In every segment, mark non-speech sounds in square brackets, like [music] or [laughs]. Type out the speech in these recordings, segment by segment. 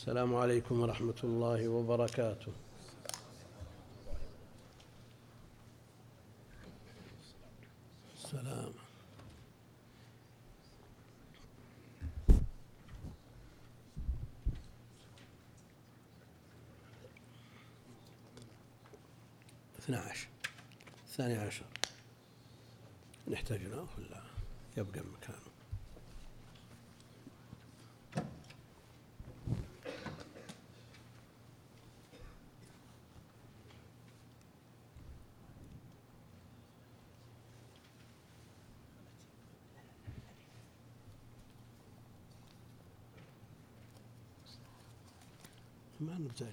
السلام عليكم ورحمة الله وبركاته. السلام. اثنى عشر الثاني عشر. نحتاج له ولا يبقى مكانه نبتدي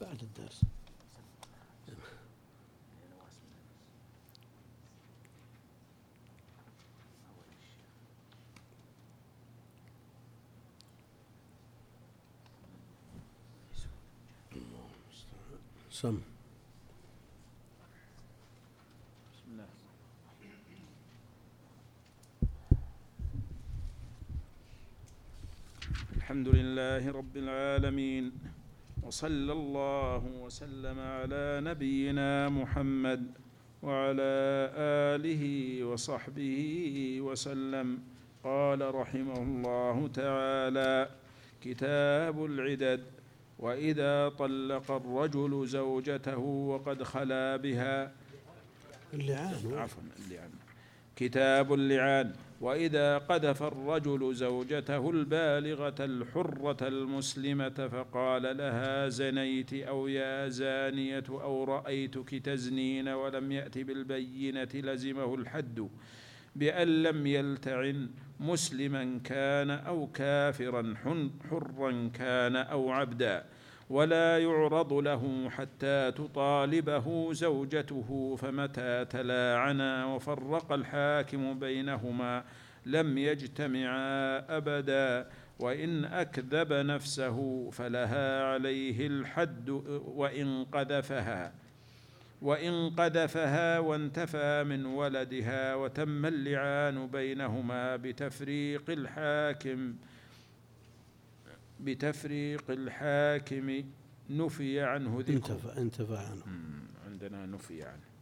بعد الدرس. سم. الحمد لله رب العالمين وصلى الله وسلم على نبينا محمد وعلى آله وصحبه وسلم. قال رحمه الله تعالى كتاب العدد وإذا طلق الرجل زوجته وقد خلا بها. اللعان. عفوا اللعان. كتاب اللعان. وإذا قذف الرجل زوجته البالغة الحرة المسلمة فقال لها زنيت أو يا زانية أو رأيتك تزنين ولم يأت بالبينة لزمه الحد بأن لم يلتعن مسلما كان أو كافرا حرا كان أو عبدا. ولا يعرض له حتى تطالبه زوجته فمتى تلاعنا وفرق الحاكم بينهما لم يجتمعا أبدا وإن أكذب نفسه فلها عليه الحد وإن قذفها وإن قذفها وانتفى من ولدها وتم اللعان بينهما بتفريق الحاكم بتفريق الحاكم نفي عنه ذكر انتفى انتفى عنه. عندنا نفي عنه.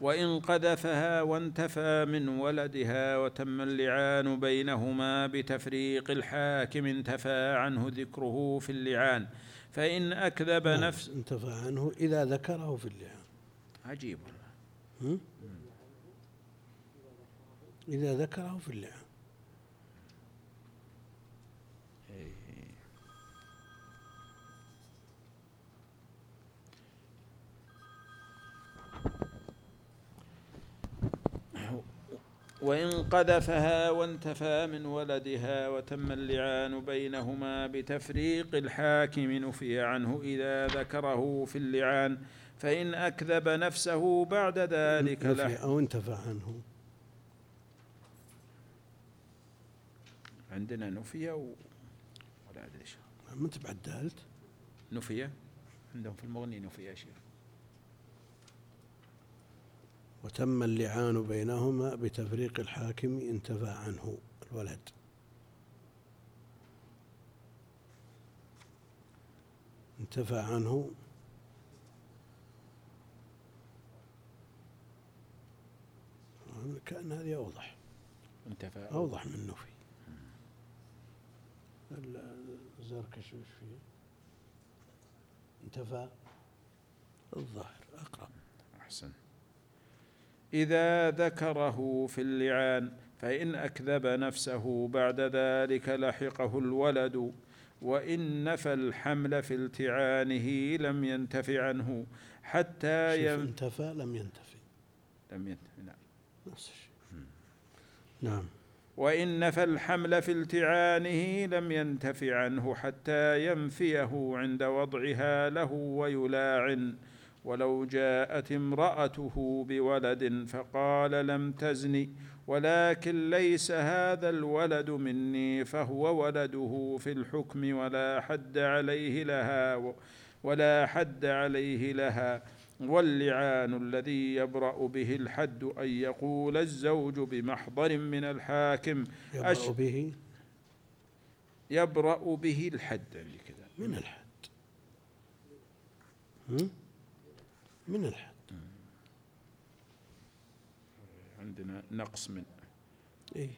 وإن قذفها وانتفى من ولدها وتم اللعان بينهما بتفريق الحاكم انتفى عنه ذكره في اللعان. فإن أكذب نعم، نفس انتفى عنه إذا ذكره في اللعان عجيب والله؟ إذا ذكره في اللعان وإن قذفها وانتفى من ولدها وتم اللعان بينهما بتفريق الحاكم نفي عنه إذا ذكره في اللعان فإن أكذب نفسه بعد ذلك له. أو انتفى عنه. عندنا نفي و... ولا أدري ما أنت بعدلت نفي؟ عندهم في المغني نفي يا شيخ. وتم اللعان بينهما بتفريق الحاكم انتفى عنه الولد. انتفى عنه كأن هذه أوضح. انتفى أوضح من نفي. ال- الزركشي وش فيه؟ انتفى الظاهر أقرب. أحسن. إذا ذكره في اللعان فإن أكذب نفسه بعد ذلك لحقه الولد وإن نفى الحمل في التعانه لم ينتف عنه حتى يم... انتفى لم ينتفي. لم ينتف نعم. نفس الشيء. نعم. وإن نفى الحمل في التعانه لم ينتف عنه حتى ينفيه عند وضعها له ويلاعن. ولو جاءت امرأته بولد فقال لم تزني ولكن ليس هذا الولد مني فهو ولده في الحكم ولا حد عليه لها ولا حد عليه لها. واللعان الذي يبرأ به الحد أن يقول الزوج بمحضر من الحاكم. يبرأ به؟ يبرأ به الحد. اللي كذا. من الحد؟ من الحد. عندنا نقص من. إيه؟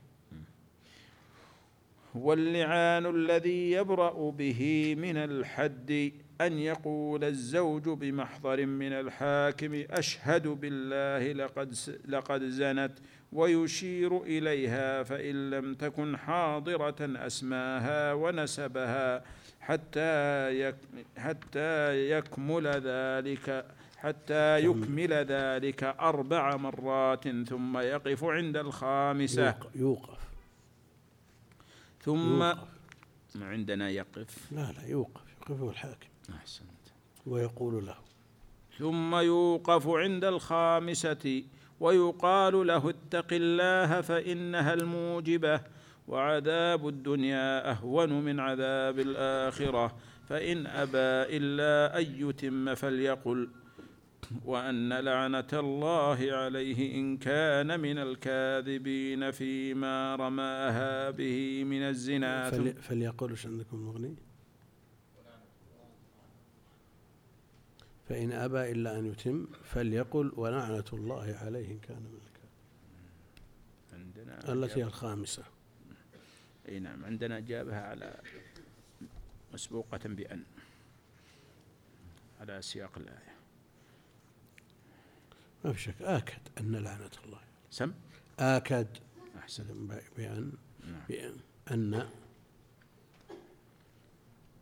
واللعان الذي يبرأ به من الحد أن يقول الزوج بمحضر من الحاكم أشهد بالله لقد لقد زنت ويشير إليها فإن لم تكن حاضرة أسماها ونسبها حتى حتى يكمل ذلك. حتى يكمل ذلك أربع مرات ثم يقف عند الخامسة. يوقف ثم يوقف. عندنا يقف. لا لا يوقف يوقفه الحاكم. أحسنت. ويقول له. ثم يوقف عند الخامسة ويقال له اتق الله فإنها الموجبة وعذاب الدنيا أهون من عذاب الآخرة. فإن أبى إلا أن يتم فليقل. وأن لعنة الله عليه إن كان من الكاذبين فيما رماها به من الزنا. فليقل وش عندكم مغني فإن أبى إلا أن يتم فليقل ولعنة الله عليه إن كان من عندنا التي هي الخامسة. أي نعم عندنا جابها على مسبوقة بأن على سياق الآية. ما في شك. آكد أن لعنة الله. سم؟ آكد أحسن. بأن نعم. بأن أن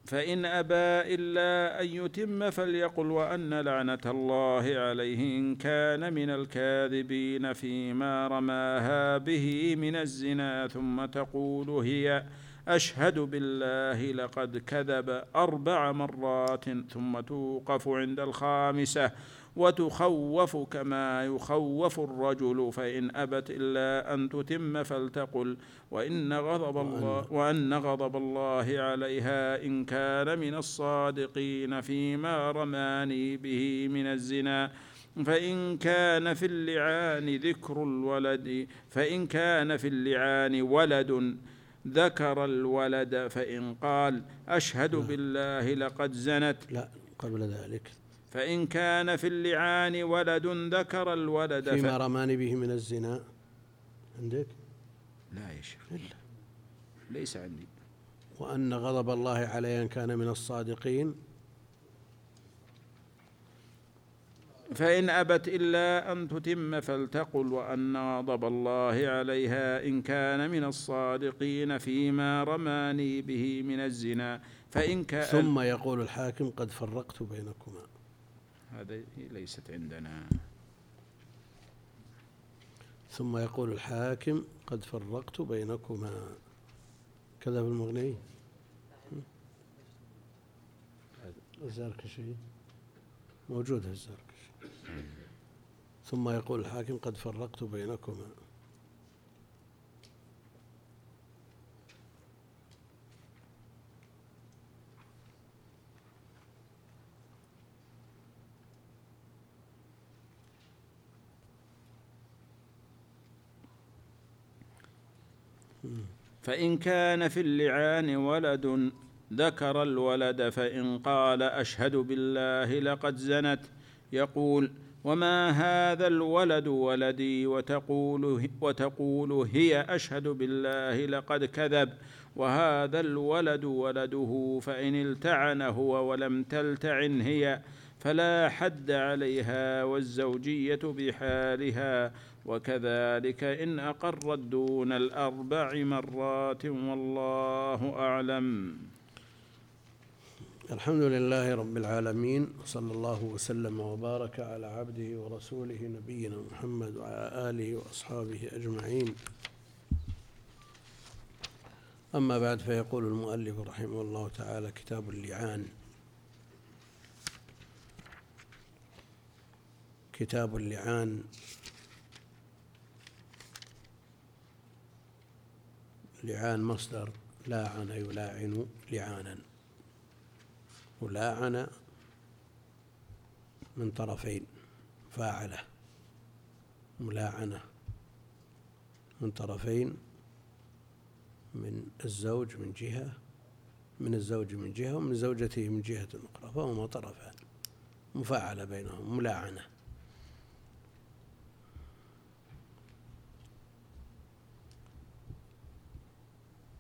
فإن أبى إلا أن يتم فليقل وأن لعنة الله عليه إن كان من الكاذبين فيما رماها به من الزنا ثم تقول هي أشهد بالله لقد كذب أربع مرات ثم توقف عند الخامسة. وتخوف كما يخوف الرجل فإن أبت إلا أن تتم فلتقل وإن غضب الله وأن غضب الله عليها إن كان من الصادقين فيما رماني به من الزنا. فإن كان في اللعان ذكر الولد فإن كان في اللعان ولد ذكر الولد فإن قال أشهد. بالله لقد زنت. لا قبل ذلك. فإن كان في اللعان ولد ذكر الولد فيما ف... رمان به من الزنا. عندك؟ لا يا شيخ. إلا. ليس عندي. وأن غضب الله عليه إن كان من الصادقين. فإن أبت إلا أن تتم فلتقل وأن غضب الله عليها إن كان من الصادقين فيما رماني به من الزنا. فإن كان ثم يقول الحاكم قد فرقت بينكما. هذه ليست عندنا. ثم يقول الحاكم قد فرقت بينكما. كذا في المغني. الزركشي موجود الزركشي ثم يقول الحاكم قد فرقت بينكما. فإن كان في اللعان ولد ذكر الولد فإن قال أشهد بالله لقد زنت. يقول وما هذا الولد ولدي؟ وتقول وتقول هي أشهد بالله لقد كذب. وهذا الولد ولده فإن التعن هو ولم تلتعن هي فلا حد عليها والزوجية بحالها. وكذلك إن أقرت دون الأربع مرات والله أعلم. الحمد لله رب العالمين صلى الله وسلم وبارك على عبده ورسوله نبينا محمد وعلى آله وأصحابه أجمعين. أما بعد فيقول المؤلف رحمه الله تعالى كتاب اللعان. كتاب اللعان. لعان مصدر لاعن يلاعن لعانا. ولاعن من طرفين فاعله. ملاعنة من طرفين من الزوج من جهة من الزوج من جهة ومن زوجته من جهة أخرى فهما طرفان. مفاعلة بينهم ملاعنة.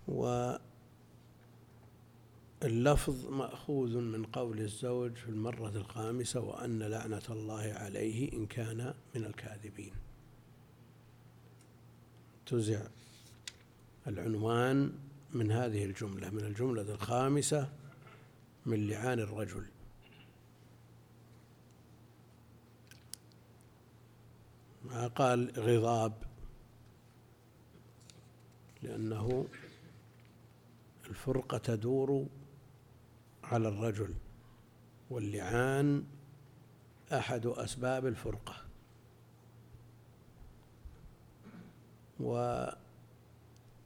واللفظ مأخوذ من قول الزوج في المرة الخامسة وأن لعنة الله عليه إن كان من الكاذبين. تزع العنوان من هذه الجملة من الجملة الخامسة من لعان الرجل. ما قال غضاب؟ لأنه الفرقة تدور على الرجل واللعان أحد أسباب الفرقة.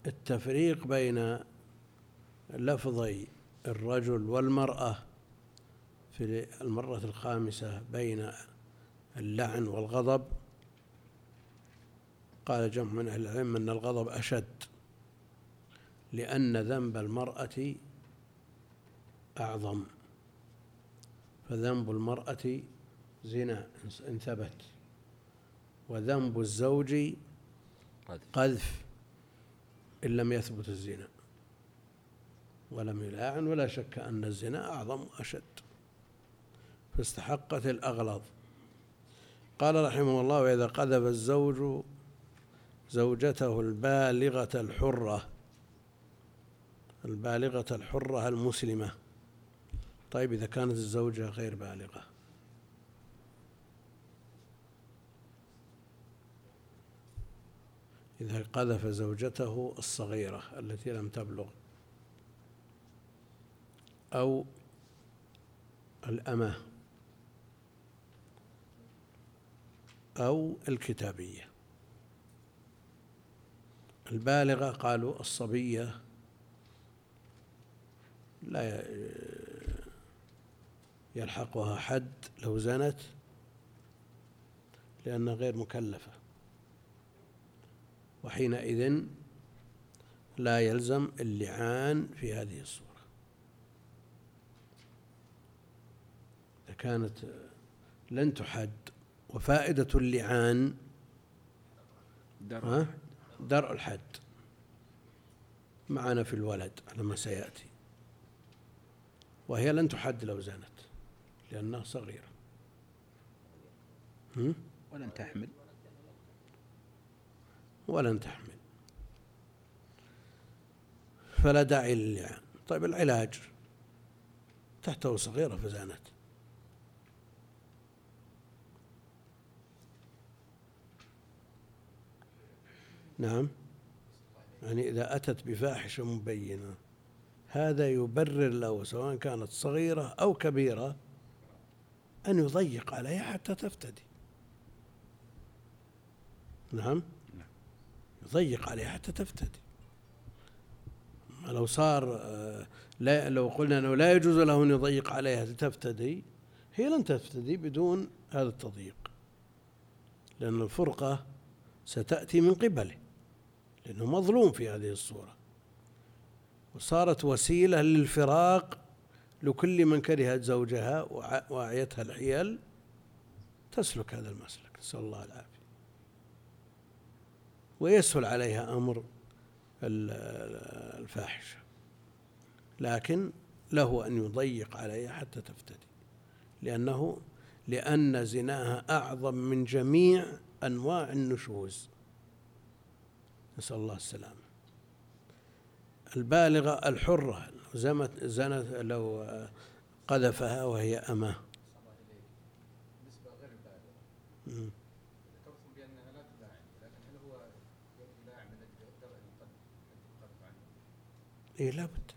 والتفريق بين لفظي الرجل والمرأة في المرة الخامسة بين اللعن والغضب قال جمع من أهل العلم أن الغضب أشد. لأن ذنب المرأة أعظم. فذنب المرأة زنا إن ثبت وذنب الزوج قذف. إن لم يثبت الزنا. ولم يلاعن ولا شك أن الزنا أعظم وأشد فاستحقت الأغلظ قال رحمه الله وإذا قذف الزوج زوجته البالغة الحرة البالغة الحرة المسلمة. طيب إذا كانت الزوجة غير بالغة. إذا قذف زوجته الصغيرة التي لم تبلغ. أو الأمة. أو الكتابية. البالغة قالوا الصبية لا يلحقها حد لو زنت لأنها غير مكلفة. وحينئذ لا يلزم اللعان في هذه الصورة. إذا كانت لن تحد وفائدة اللعان درء الحد. معنا في الولد على ما سيأتي. وهي لن تحد لو زنت لأنها صغيرة. ولن تحمل. ولن تحمل. فلا داعي للعان طيب العلاج؟ تحته صغيرة فزانت. نعم. يعني إذا أتت بفاحشة مبينة. هذا يبرر له سواء كانت صغيرة أو كبيرة أن يضيق عليها حتى تفتدي. نعم؟ يضيق عليها حتى تفتدي. لو صار آه، لا لو قلنا أنه لا يجوز له أن يضيق عليها لتفتدي هي لن تفتدي بدون هذا التضييق. لأن الفرقة ستأتي من قبله لأنه مظلوم في هذه الصورة. وصارت وسيلة للفراق لكل من كرهت زوجها وأعيتها الحيل تسلك هذا المسلك. نسأل الله العافية. ويسهل عليها أمر الفاحشة. لكن له أن يضيق عليها حتى تفتدي لأنه لأن زناها أعظم من جميع أنواع النشوز. نسأل الله السلامة. البالغة الحرة زنت زنت لو قذفها وهي من عنه؟ إيه لابد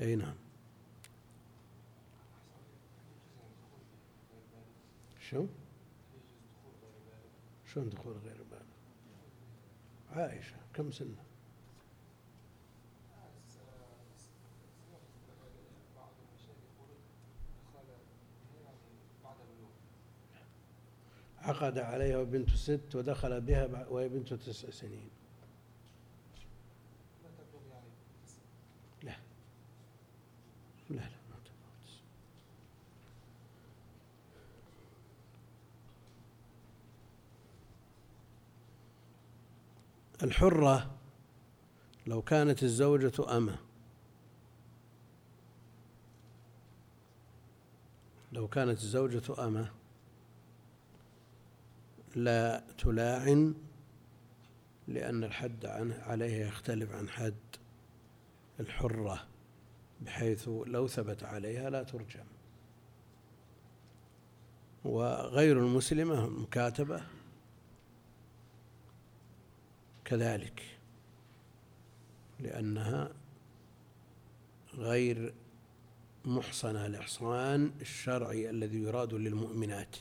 أي نعم شو؟ شلون دخول غير عائشة كم سنة عقد عليها وبنت ست ودخل بها وهي بنت تسع سنين لا لا لا الحرة لو كانت الزوجة أمة. لو كانت الزوجة أمة لا تلاعن لأن الحد عليها يختلف عن حد الحرة بحيث لو ثبت عليها لا ترجم. وغير المسلمة المكاتبة كذلك لأنها غير محصنة الإحصان الشرعي الذي يراد للمؤمنات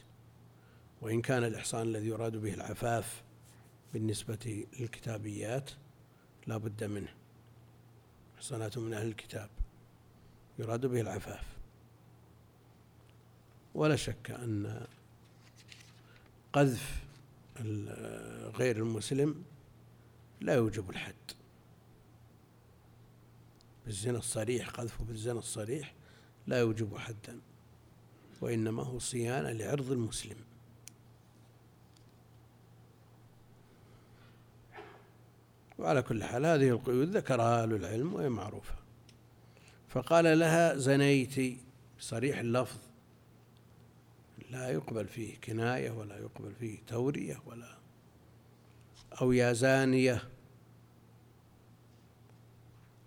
وإن كان الإحصان الذي يراد به العفاف بالنسبة للكتابيات لا بد منه. إحصانات من أهل الكتاب يراد به العفاف. ولا شك أن قذف غير المسلم لا يوجب الحد. بالزنا الصريح قذفه بالزنا الصريح لا يوجب حدا وإنما هو صيانة لعرض المسلم. وعلى كل حال هذه القيود ذكرها أهل العلم وهي معروفة. فقال لها زنيت. بصريح اللفظ. لا يقبل فيه كناية ولا يقبل فيه تورية ولا أو يا زانية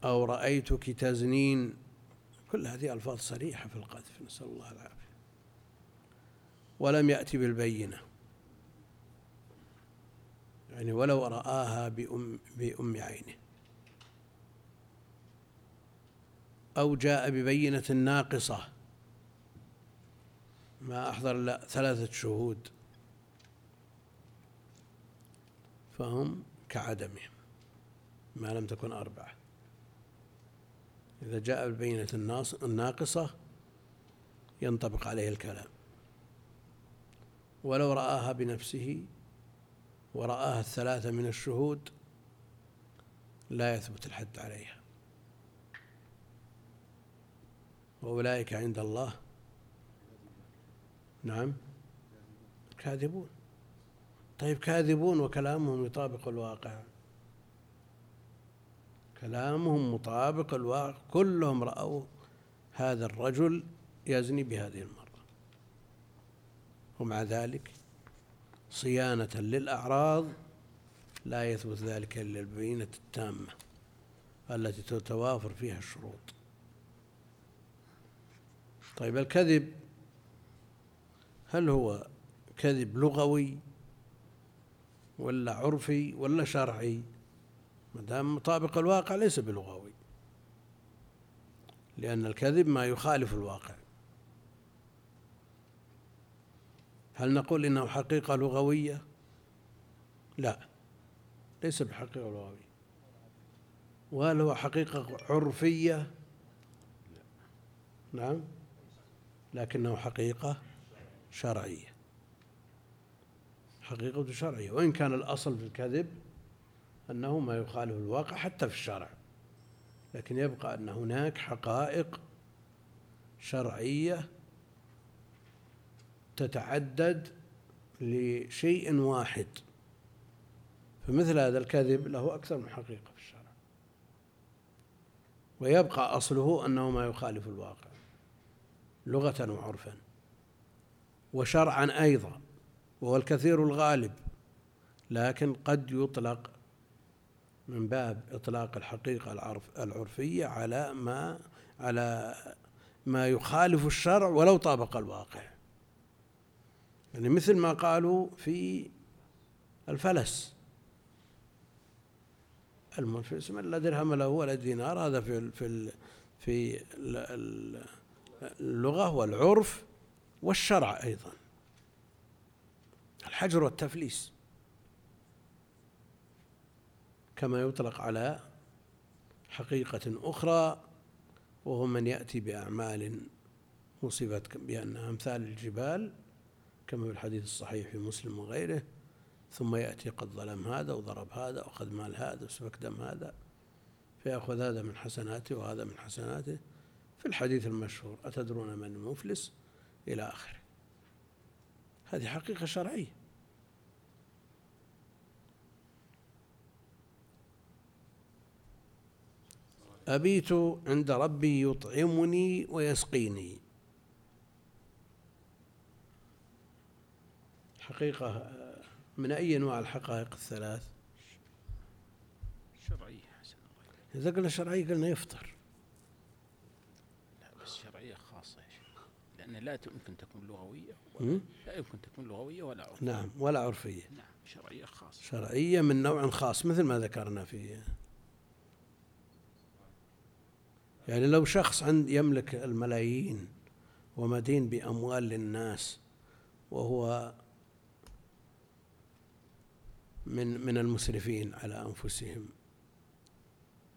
أو رأيتك تزنين. كل هذه ألفاظ صريحة في القذف نسأل الله العافية. ولم يأتي بالبينة. يعني ولو رآها بأم, بأم عينه. أو جاء ببينة ناقصة. ما أحضر إلا ثلاثة شهود. فهم كعدمهم ما لم تكن أربعة. إذا جاء بالبينة الناقصة ينطبق عليه الكلام. ولو رآها بنفسه ورآها الثلاثة من الشهود لا يثبت الحد عليها. وأولئك عند الله نعم كاذبون. طيب كاذبون وكلامهم يطابق الواقع. كلامهم مطابق الواقع. كلهم رأوا هذا الرجل يزني بهذه المرة. ومع ذلك صيانة للأعراض لا يثبت ذلك إلا البينة التامة التي تتوافر فيها الشروط. طيب الكذب هل هو كذب لغوي ولا عرفي ولا شرعي ما دام مطابق الواقع ليس بلغوي. لأن الكذب ما يخالف الواقع. هل نقول إنه حقيقة لغوية؟ لا ليس بحقيقة لغوية. وهل هو حقيقة عرفية؟ نعم. لكنه حقيقة شرعية. حقيقة شرعية وإن كان الأصل في الكذب أنه ما يخالف الواقع حتى في الشرع. لكن يبقى أن هناك حقائق شرعية تتعدد لشيء واحد. فمثل هذا الكذب له أكثر من حقيقة في الشرع. ويبقى أصله أنه ما يخالف الواقع لغة وعرفا وشرعا أيضا. وهو الكثير الغالب لكن قد يطلق من باب إطلاق الحقيقة العرف العرفية على ما على ما يخالف الشرع ولو طابق الواقع. يعني مثل ما قالوا في الفلس. المنفس من لا درهم له ولا دينار هذا في في في اللغة والعرف والشرع أيضا. الحجر والتفليس. كما يطلق على حقيقة أخرى وهو من يأتي بأعمال وصفت بأنها أمثال الجبال كما في الحديث الصحيح في مسلم وغيره ثم يأتي قد ظلم هذا وضرب هذا وأخذ مال هذا وسفك دم هذا فيأخذ هذا من حسناته وهذا من حسناته. في الحديث المشهور أتدرون من المفلس؟ إلى آخره. هذه حقيقة شرعية. أبيت عند ربي يطعمني ويسقيني. حقيقة من أي أنواع الحقائق الثلاث؟ شرعية إذا قلنا شرعية قلنا يفطر لا بس شرعية خاصة يا شيخ لأن لا يمكن تكون لغوية لا يمكن تكون لغوية ولا عرفية. نعم ولا عرفية. نعم شرعية خاصة. شرعية من نوع خاص مثل ما ذكرنا في يعني لو شخص عند يملك الملايين ومدين بأموال للناس وهو من من المسرفين على أنفسهم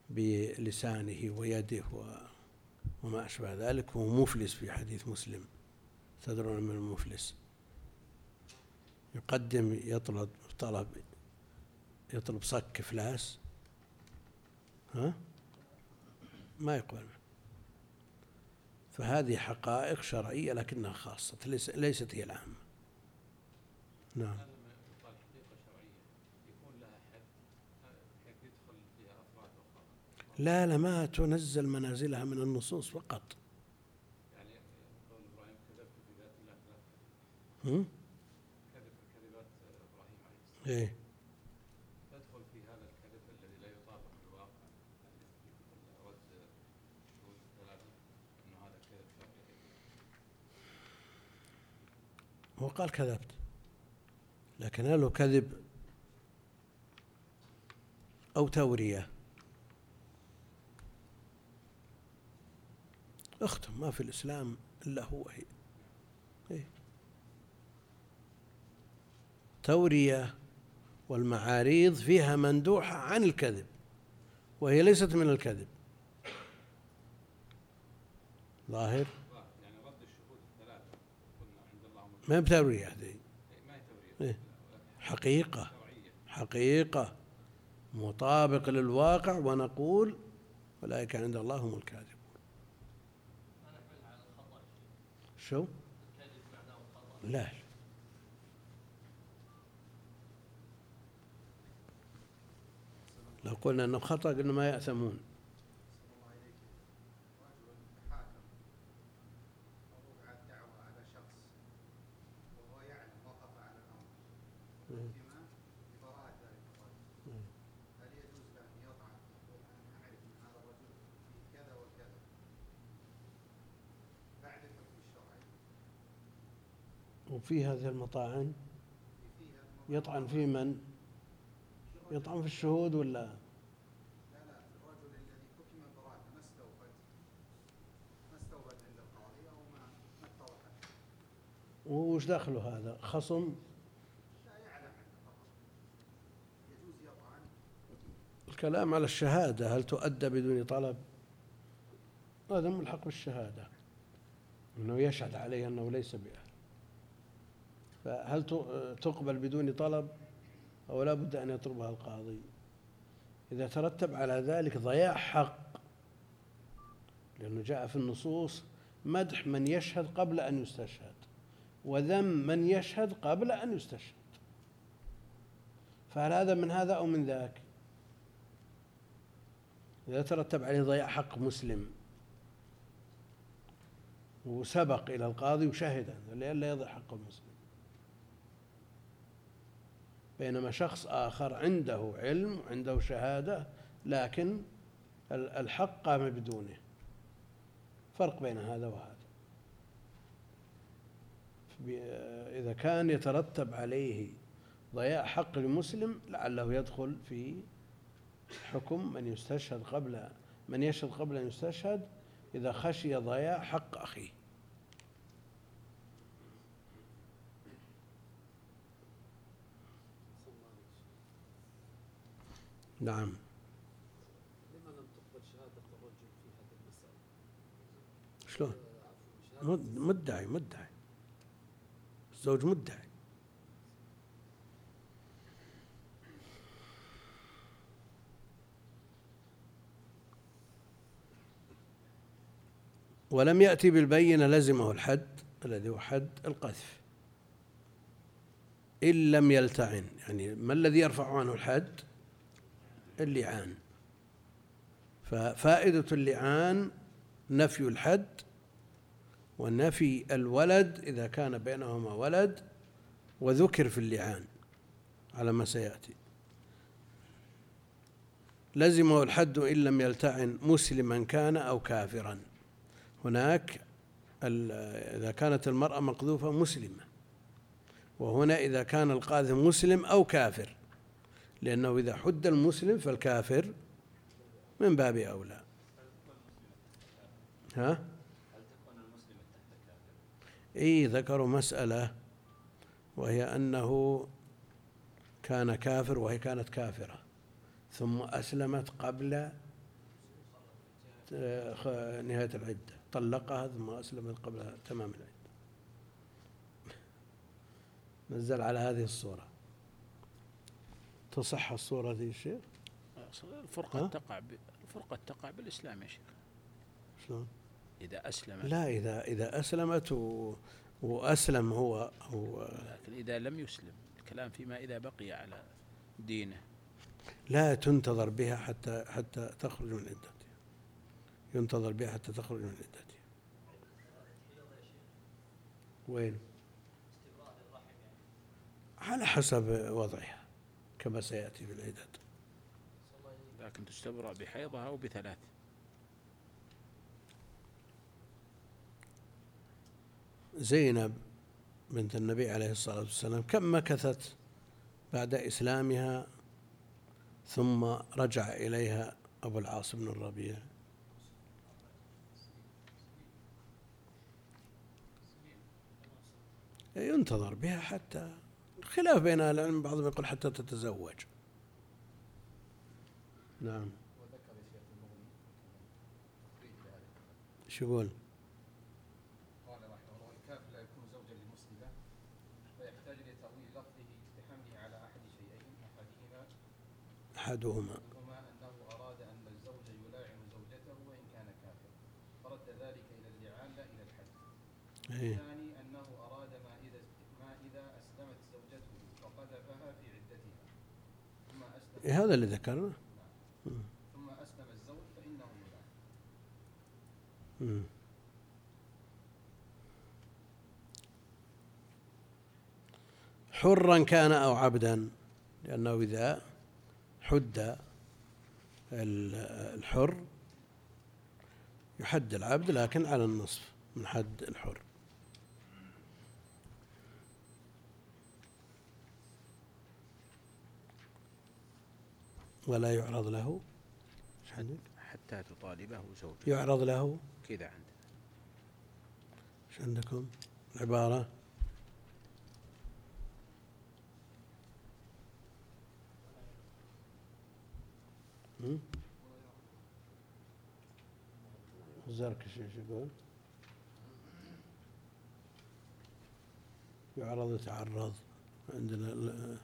بلسانه ويده وما أشبه ذلك هو مفلس في حديث مسلم. تدرون من المفلس. يقدم يطلب طلب يطلب صك فلاس. ها؟ ما يقبل. فهذه حقائق شرعية لكنها خاصة ليست هي العامة. نعم. لا لا ما تنزل منازلها من النصوص فقط. يعني قول إبراهيم كذبت في ذات الله كذب كذبات إبراهيم عليه السلام. إيه. تدخل في هذا الكذب الذي لا يطابق رد إنه هذا كذب هو قال كذبت لكن هل هو كذب أو تورية؟ اختم ما في الإسلام إلا هو هي. إيه؟ تورية والمعاريض فيها مندوحة عن الكذب وهي ليست من الكذب. ظاهر؟ ما بتورية هذه إيه؟ حقيقة حقيقة. مطابق للواقع ونقول أولئك عند الله هم الكاذب شو؟ لا. لو قلنا إنه خطأ قلنا ما يأثمون. وفي هذه المطاعن يطعن في من؟ يطعن في الشهود ولا؟ وش دخله هذا؟ خصم؟ الكلام على الشهادة هل تؤدى بدون طلب؟ هذا ملحق بالشهادة إنه يشهد عليه أنه ليس بأهل. فهل تقبل بدون طلب أو لا بد أن يطلبها القاضي؟ إذا ترتب على ذلك ضياع حق لأنه جاء في النصوص مدح من يشهد قبل أن يستشهد وذم من يشهد قبل أن يستشهد. فهل هذا من هذا أو من ذاك؟ إذا ترتب عليه ضياع حق مسلم وسبق إلى القاضي وشهد لئلا يضيع حق المسلم بينما شخص آخر عنده علم عنده شهادة لكن الحق قام بدونه. فرق بين هذا وهذا. إذا كان يترتب عليه ضياع حق لمسلم لعله يدخل في حكم من يستشهد قبل من يشهد قبل أن يستشهد إذا خشي ضياع حق أخيه. نعم. لما لم تقبل شهادة الرجل في هذه المسألة؟ شلون؟ آه، مدعي مدعي الزوج مدعي ولم يأتي بالبينة لزمه الحد الذي هو حد القذف. إن لم يلتعن يعني ما الذي يرفع عنه الحد؟ اللعان. ففائدة اللعان نفي الحد ونفي الولد إذا كان بينهما ولد وذكر في اللعان على ما سيأتي. لزمه الحد إن لم يلتعن مسلما كان أو كافرا. هناك إذا كانت المرأة مقذوفة مسلمة. وهنا إذا كان القاذف مسلم أو كافر. لأنه إذا حد المسلم فالكافر من باب أولى. ها؟ إي ذكروا مسألة وهي أنه كان كافر وهي كانت كافرة ثم أسلمت قبل آه، نهاية العدة. طلقها ثم أسلمت قبل تمام العدة. نزل على هذه الصورة. تصح الصورة دي شيخ؟ الفرقة؟ تقع ب... الفرقة تقع بالإسلام يا شيخ. شلون؟ إذا أسلم لا إذا إذا أسلمت و وأسلم هو هو. لكن إذا لم يسلم الكلام فيما إذا بقي على دينه. لا تنتظر بها حتى حتى تخرج من عدتها ينتظر بها حتى تخرج من عدتها وين؟ على حسب وضعها. كما سيأتي في العدد لكن تستبرأ بحيضها أو بثلاث. زينب بنت النبي عليه الصلاة والسلام كم مكثت بعد إسلامها ثم رجع إليها أبو العاص بن الربيع؟ ينتظر بها حتى خلاف بين أهل العلم بعضهم يقول حتى تتزوج. نعم. شو يقول؟ قال رحمه الله الكافر لا يكون زوجا لمسلمة ويحتاج لتأويل لفظه على أحد شيئين أحدهما. أحدهما هما أنه أراد أن الزوج يلاعن زوجته وإن كان كافرا فرد ذلك إلى اللعان لا إلى الحد. الثاني أنه أراد ما إذا ما إذا أسلمت زوجته فقذفها في عدتها ثم أسلم إيه هذا اللي ذكرنا ثم أسلم الزوج فإنه مم. حرا كان أو عبدا لأنه إذا حد ال- الحر يحد العبد لكن على النصف من حد الحر. ولا يعرض له. عندك؟ حتى تطالبه زوجه يعرض له. كذا عندنا إيش عندكم؟ العبارة هم؟ الزركشي إيش يقول؟ يعرض يتعرض. عندنا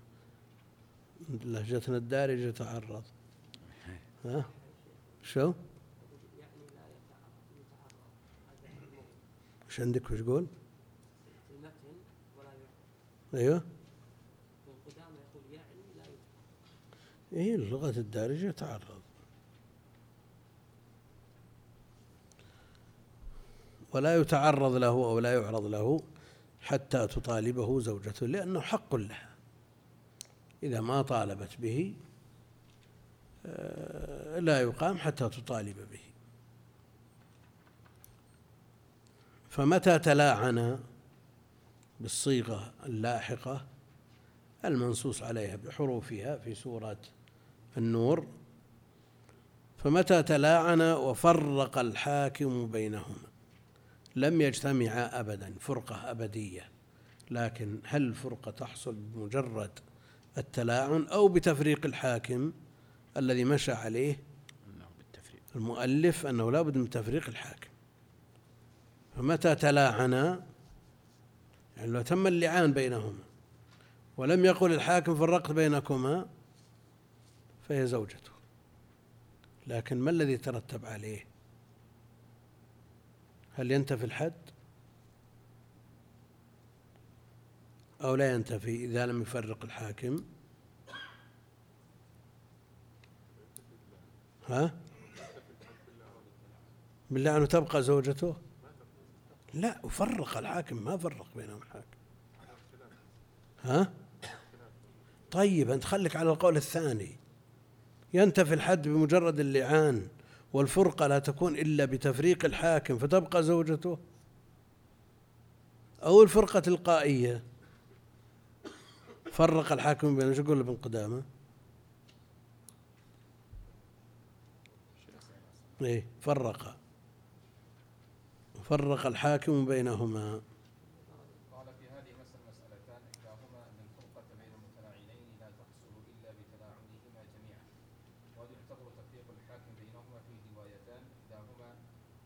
لهجتنا الدارجة يتعرض ها؟ شو؟ إيش عندك وش يقول؟ أيوه إيه اللغة الدارجة يتعرض ولا يتعرض له أو لا يعرض له حتى تطالبه زوجته لأنه حق لها إذا ما طالبت به آه، لا يقام حتى تطالب به. فمتى تلاعن بالصيغة اللاحقة المنصوص عليها بحروفها في سورة النور؟ فمتى تلاعن وفرق الحاكم بينهما لم يجتمعا أبدا فرقة أبدية. لكن هل الفرقة تحصل بمجرد التلاعن أو بتفريق الحاكم الذي مشى عليه المؤلف أنه لا بد من تفريق الحاكم. فمتى تلاعنا يعني لو تم اللعان بينهما ولم يقل الحاكم فرقت بينكما فهي زوجته. لكن ما الذي ترتب عليه؟ هل ينتفي الحد؟ أو لا ينتفي إذا لم يفرق الحاكم؟ ها؟ بالله أنه تبقى زوجته؟ لا وفرق الحاكم ما فرق بينهم الحاكم. ها؟ طيب أنت خليك على القول الثاني. ينتفي الحد بمجرد اللعان والفرقة لا تكون إلا بتفريق الحاكم فتبقى زوجته؟ أو الفرقة تلقائية؟ فرق الحاكم بين شو يقول ابن قدامة؟ إيه فرق. فرق الحاكم بينهما. قال في هذه مسألة مسألتان إحداهما أن الفرقة بين المتلاعنين لا تحصل إلا بتلاعنهما جميعا وقد يعتبر تفريق الحاكم بينهما في روايتان. إحداهما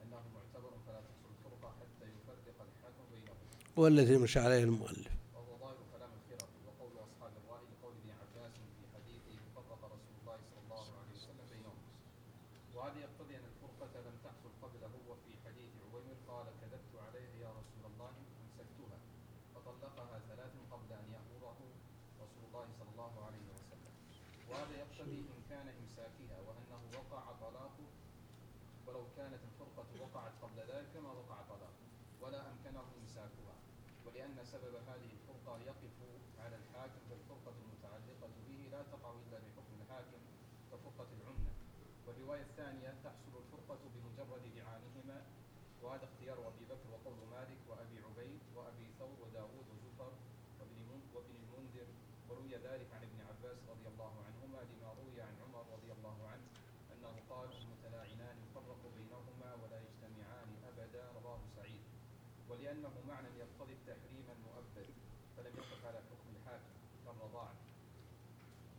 أنه معتبر فلا تحصل الفرقة حتى يفرق الحاكم بينهما. والذي مشى عليه المؤلف وهو ظاهر كلام الخرقي وقول أصحاب الرأي لقول ابن عباس في حديثه فرق رسول الله صلى الله عليه وسلم بينهم وهذا يقتضي أن الفرقة لم تحصل قبله وفي حديث عويمر قال كذبت عليه يا رسول الله أمسكتها فطلقها ثلاث قبل أن يأمره رسول الله صلى الله عليه وسلم وهذا يقتضي إن كان إمساكها وأنه وقع طلاقه ولو كانت الفرقة وقعت قبل ذلك ما وقع طلاق ولا أمكنه إمساكها ولأن سبب هذه الفرقة يقف على الحاكم فالفرقة المتعلقة به لا تقع إلا بحكم الحاكم كفرقة العمة والرواية الثانية تحصل الفرقة بمجرد لعانهما وهذا اختيار أبي بكر وقول مالك وأبي عبيد وأبي ثور وداود وزفر وابن من- وابن المنذر. وروي ذلك عن ابن عباس رضي الله عنهما لما روي عن عمر رضي الله عنه أنه قال المتلاعنان يفرق بينهما ولا يجتمعان أبدا. رواه سعيد. ولأنه معنى يقتضي التحريم المؤبد فلم يقف على حكم الحاكم كالرضاعة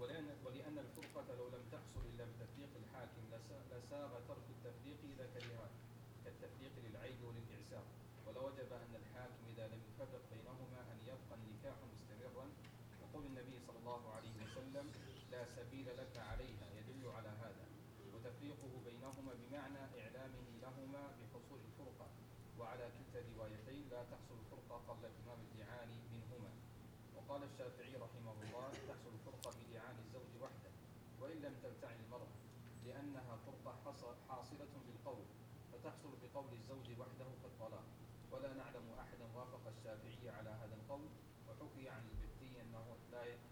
ولأن, لو لم تحصل إلا بتفريق الحاكم لسا- لساغ ترك التفريق إذا كرهه كالتفريق للعيب وللإعسار ولوجب أن الحاكم إذا لم يفرق بينهما أن يبقى النكاح مستمرا. وقول النبي صلى الله عليه وسلم لا سبيل لك عليها يدل على هذا. وتفريقه بينهما بمعنى إعلامه لهما بحصول الفرقة. وعلى كلتا الروايتين لا تحصل الفرقة قبل إتمام اللعان منهما وقال الشافعي رحمه الله تحصل الفرقة بلعان الزوج وحده وإن لم تلتعن المرأة لأنها فرقة حص- حاصلة بالقول بقول الزوج وحده كالطلاق ولا نعلم أحدا وافق الشافعي على هذا القول. وحكي عن البتي أنه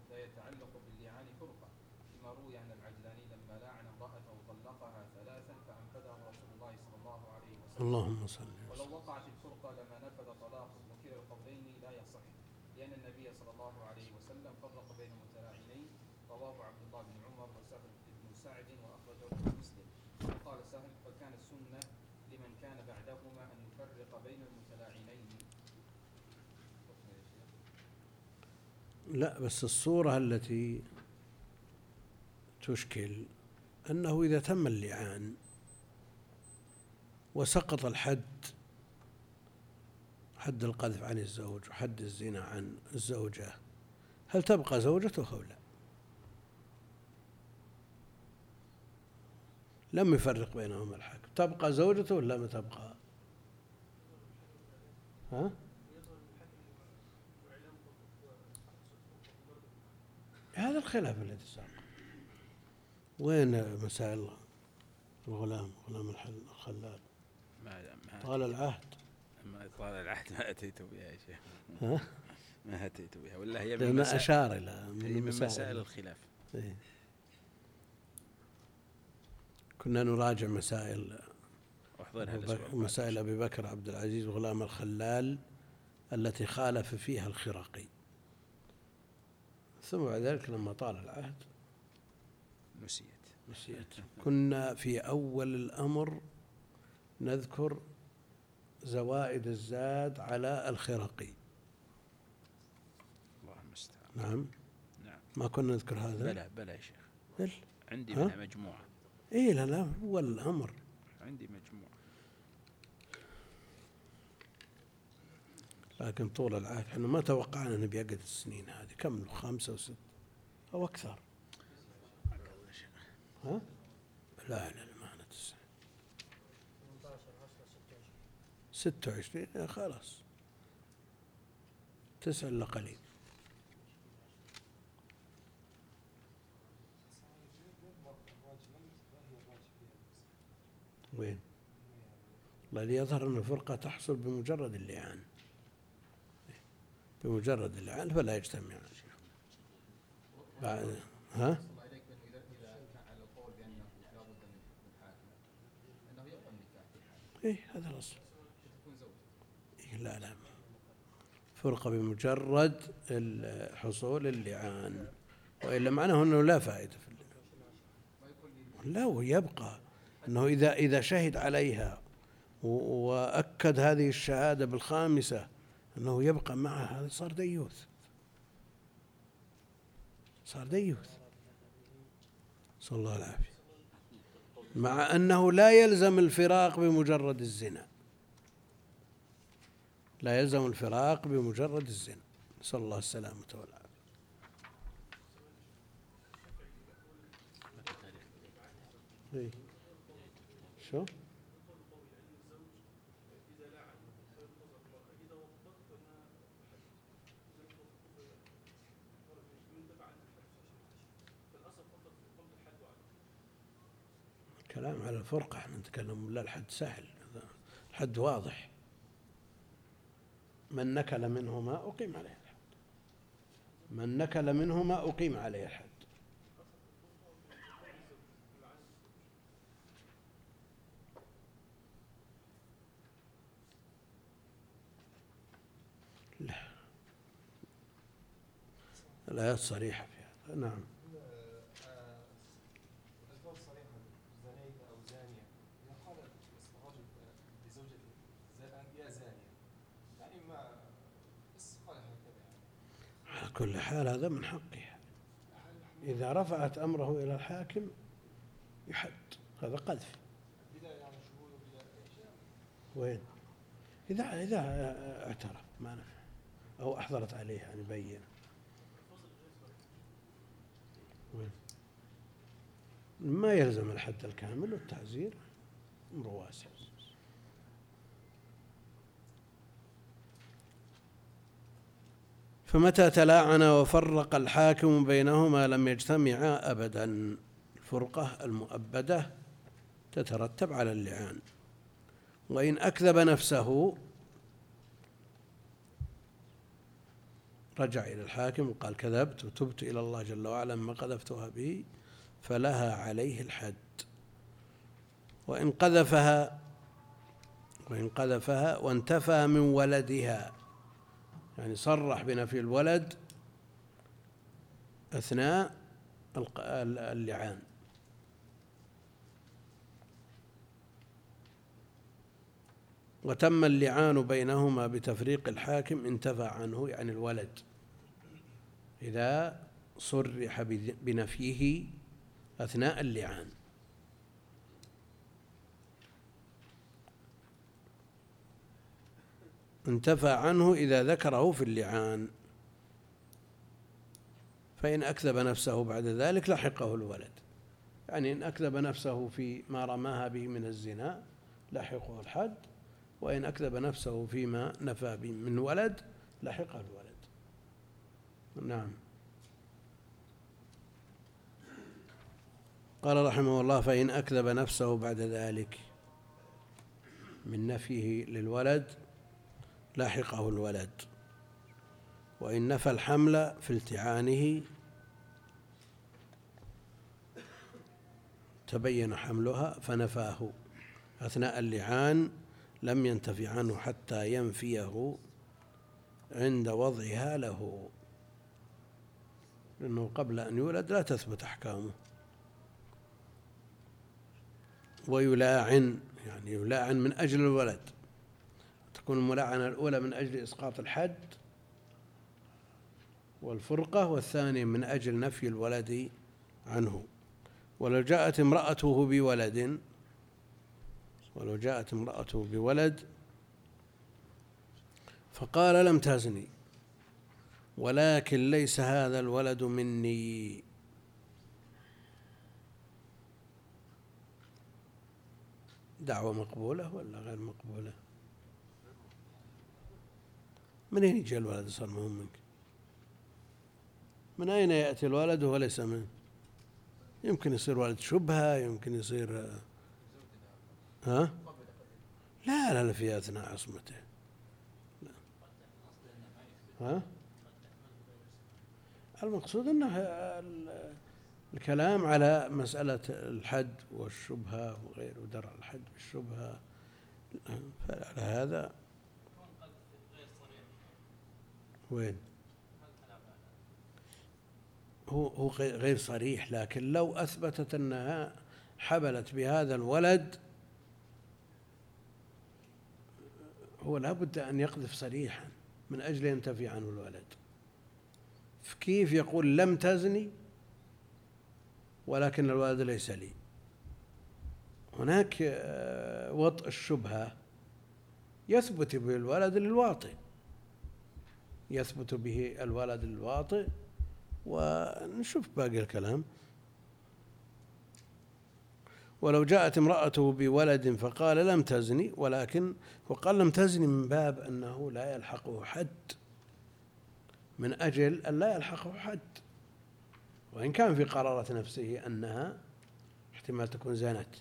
لا يتعلق باللعان فرقة. كما روي عن العجلاني لما لاعن امرأته طلقها ثلاثا فأنفذها رسول الله صلى الله عليه وسلم. اللهم صل وسلم. ولو وقعت الفرقة لما نفذ طلاقه وكلا القولين لا يصح. لأن النبي صلى الله عليه وسلم فرق بين المتلاعنين رواه عبد الله بن عمر وسهل بن سعد وأخرجه مسلم وقال سهل فكان السنة لمن كان بعدهما أن يفرق بين المتلاعنين حكم يا شيخ. لا بس الصورة التي تشكل أنه إذا تم اللعان وسقط الحد حد القذف عن الزوج وحد الزنا عن الزوجة هل تبقى زوجته أو لا؟ لم يفرق بينهما الحاكم تبقى زوجته ولا ما تبقى؟ ها؟ هذا الخلاف الذي سبق وين مسائل الغلام غلام الخلال طال العهد. ما طال العهد. ما أتيت بها يا شيخ. ها؟ ما أتيت بها. ولا هي من مسائل أشار إلى هي من مسائل الخلاف. إيه. كنا نراجع مسائل. مسائل أبي بكر عبد العزيز وغلام الخلال التي خالف فيها الخرقي. ثم بعد ذلك لما طال العهد نسيت. نسيت. كنا في أول الأمر نذكر زوائد الزاد على الخرقي. الله المستعان. نعم. نعم. ما كنا نذكر هذا؟ بلى بلى يا شيخ. بل. عندي ها؟ منها مجموعة. إيه لا لا هو الأمر. عندي مجموعة. لكن طول العهد إحنا ما توقعنا إنه بيقعد السنين هذه. كم؟ خمسة وست. أو أكثر. ها؟ لا لا ما أنا تسعة. 18 10 26 ستة وعشرين؟ إيه خلاص. تسعة إلا قليل. وين؟ اللي يظهر أن الفرقة تحصل بمجرد اللعان. بمجرد اللعان فلا يجتمعان بعد ها؟ إيه هذا الأصل. إيه لا لا. فرقة بمجرد حصول اللعان. وإلا معناه أنه لا فائدة في اللعان. لا ويبقى أنه إذا إذا شهد عليها وأكد هذه الشهادة بالخامسة أنه يبقى معها هذا صار ديوث صار ديوث صلى الله العافية مع أنه لا يلزم الفراق بمجرد الزنا. لا يلزم الفراق بمجرد الزنا. نسأل الله السلامة والعافية. إيه. شو؟ كلام على الفرقة إحنا نتكلم لا الحد سهل الحد واضح. من نكل منهما أقيم عليه الحد. من نكل منهما أقيم عليه الحد. لا. الآيات صريحة في هذا. نعم الألفاظ صريحة زنيت أو زانية إذا قال الرجل لزوجته زا- يا زانية يعني ما بس قال هكذا يعني على كل حال هذا من حقها إذا رفعت أمره إلى الحاكم يحد. هذا قذف. وين؟ إذا إذا اعترف ما نفع. أو أحضرت عليه يعني بين وين؟ ما يلزم الحد الكامل والتعزير أمر واسع. فمتى تلاعن وفرق الحاكم بينهما لم يجتمعا أبدا؟ الفرقة المؤبدة تترتب على اللعان. وإن أكذب نفسه رجع إلى الحاكم وقال كذبت وتبت إلى الله جل وعلا ما قذفتها به فلها عليه الحد. وإن قذفها وإن قذفها وانتفى من ولدها. يعني صرح بنفي الولد أثناء اللعان. وتم اللعان بينهما بتفريق الحاكم انتفى عنه يعني الولد. إذا صرح بنفيه أثناء اللعان. انتفى عنه إذا ذكره في اللعان. فإن أكذب نفسه بعد ذلك لحقه الولد. يعني إن أكذب نفسه في ما رماها به من الزنا لحقه الحد وإن أكذب نفسه فيما نفى به من ولد لحقه الولد. نعم. قال رحمه الله فإن أكذب نفسه بعد ذلك من نفيه للولد لاحقه الولد. وإن نفى الحمل في التعانه تبين حملها فنفاه. أثناء اللعان لم ينتفي عنه حتى ينفيه عند وضعها له. لأنه قبل أن يولد لا تثبت أحكامه. ويلاعن يعني يلاعن من أجل الولد. تكون الملاعنة الأولى من أجل إسقاط الحد والفرقة والثانية من أجل نفي الولد عنه. ولو جاءت امرأته بولد ولو جاءت امرأته بولد فقال لم تزني ولكن ليس هذا الولد مني. دعوة مقبولة ولا غير مقبولة؟ من أين يجي الولد صار مهم منك؟ من أين يأتي الولد وهو ليس منه؟ يمكن يصير ولد شبهة يمكن يصير ها؟ لا لا لا في أثناء عصمته. لا. ها؟ المقصود أنه الكلام على مسألة الحد والشبهة وغيره درع الحد بالشبهة. فعلى هذا وين؟ هو هو غير صريح لكن لو أثبتت أنها حبلت بهذا الولد هو لابد أن يقذف صريحا من أجل ينتفي عنه الولد. كيف يقول لم تزني؟ ولكن الولد ليس لي. هناك آه، وطء الشبهة يثبت به الولد للواطئ يثبت به الولد للواطئ ونشوف باقي الكلام. ولو جاءت امرأته بولد فقال لم تزني ولكن وقال لم تزني من باب أنه لا يلحقه حد من أجل أن لا يلحقه حد. وإن كان في قرارة نفسه أنها احتمال تكون زنت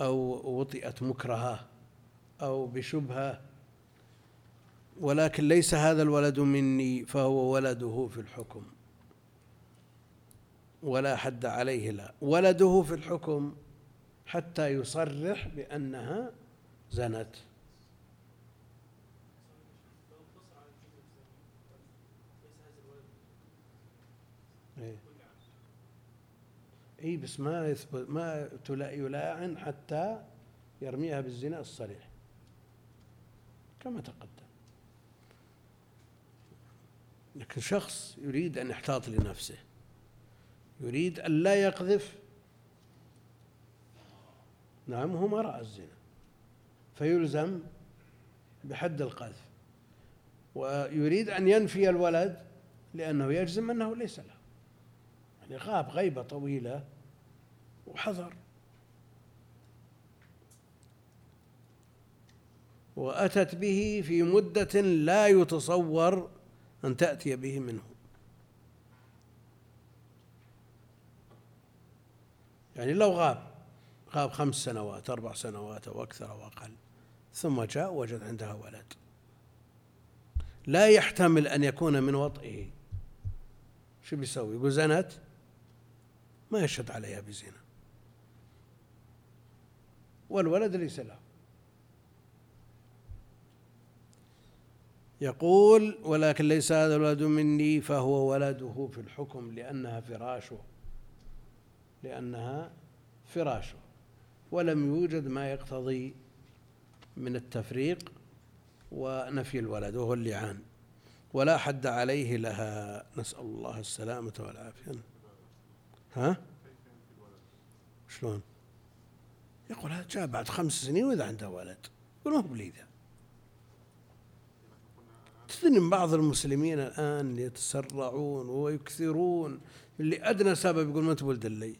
أو وطئت مكرهة أو بشبهة ولكن ليس هذا الولد مني فهو ولده في الحكم. ولا حد عليه لا. ولده في الحكم حتى يصرح بأنها زنت. إيه. اي بس ما يثبت ما يلاعن حتى يرميها بالزنا الصريح. كما تقدم. لكن شخص يريد أن يحتاط لنفسه يريد أن لا يقذف. نعم هو ما رأى الزنا فيلزم بحد القذف ويريد أن ينفي الولد لأنه يجزم أنه ليس له. يعني غاب غيبة طويلة وحضر وأتت به في مدة لا يتصور أن تأتي به منه. يعني لو غاب غاب خمس سنوات أربع سنوات أو أكثر أو أقل ثم جاء وجد عندها ولد. لا يحتمل أن يكون من وطئه. شو بيسوي؟ يقول زنت؟ ما يشهد عليها بزنا. والولد ليس له. يقول ولكن ليس هذا الولد مني فهو ولده في الحكم لأنها فراشه. لأنها فراشه. ولم يوجد ما يقتضي من التفريق ونفي الولد وهو اللعان. ولا حد عليه لها. نسأل الله السلامة والعافية. ها؟ شلون؟ يقول هذا جاء بعد خمس سنين وإذا عنده ولد. يقول هو تدري من بعض المسلمين الآن يتسرعون ويكثرون اللي أدنى سبب يقول ما تولد لي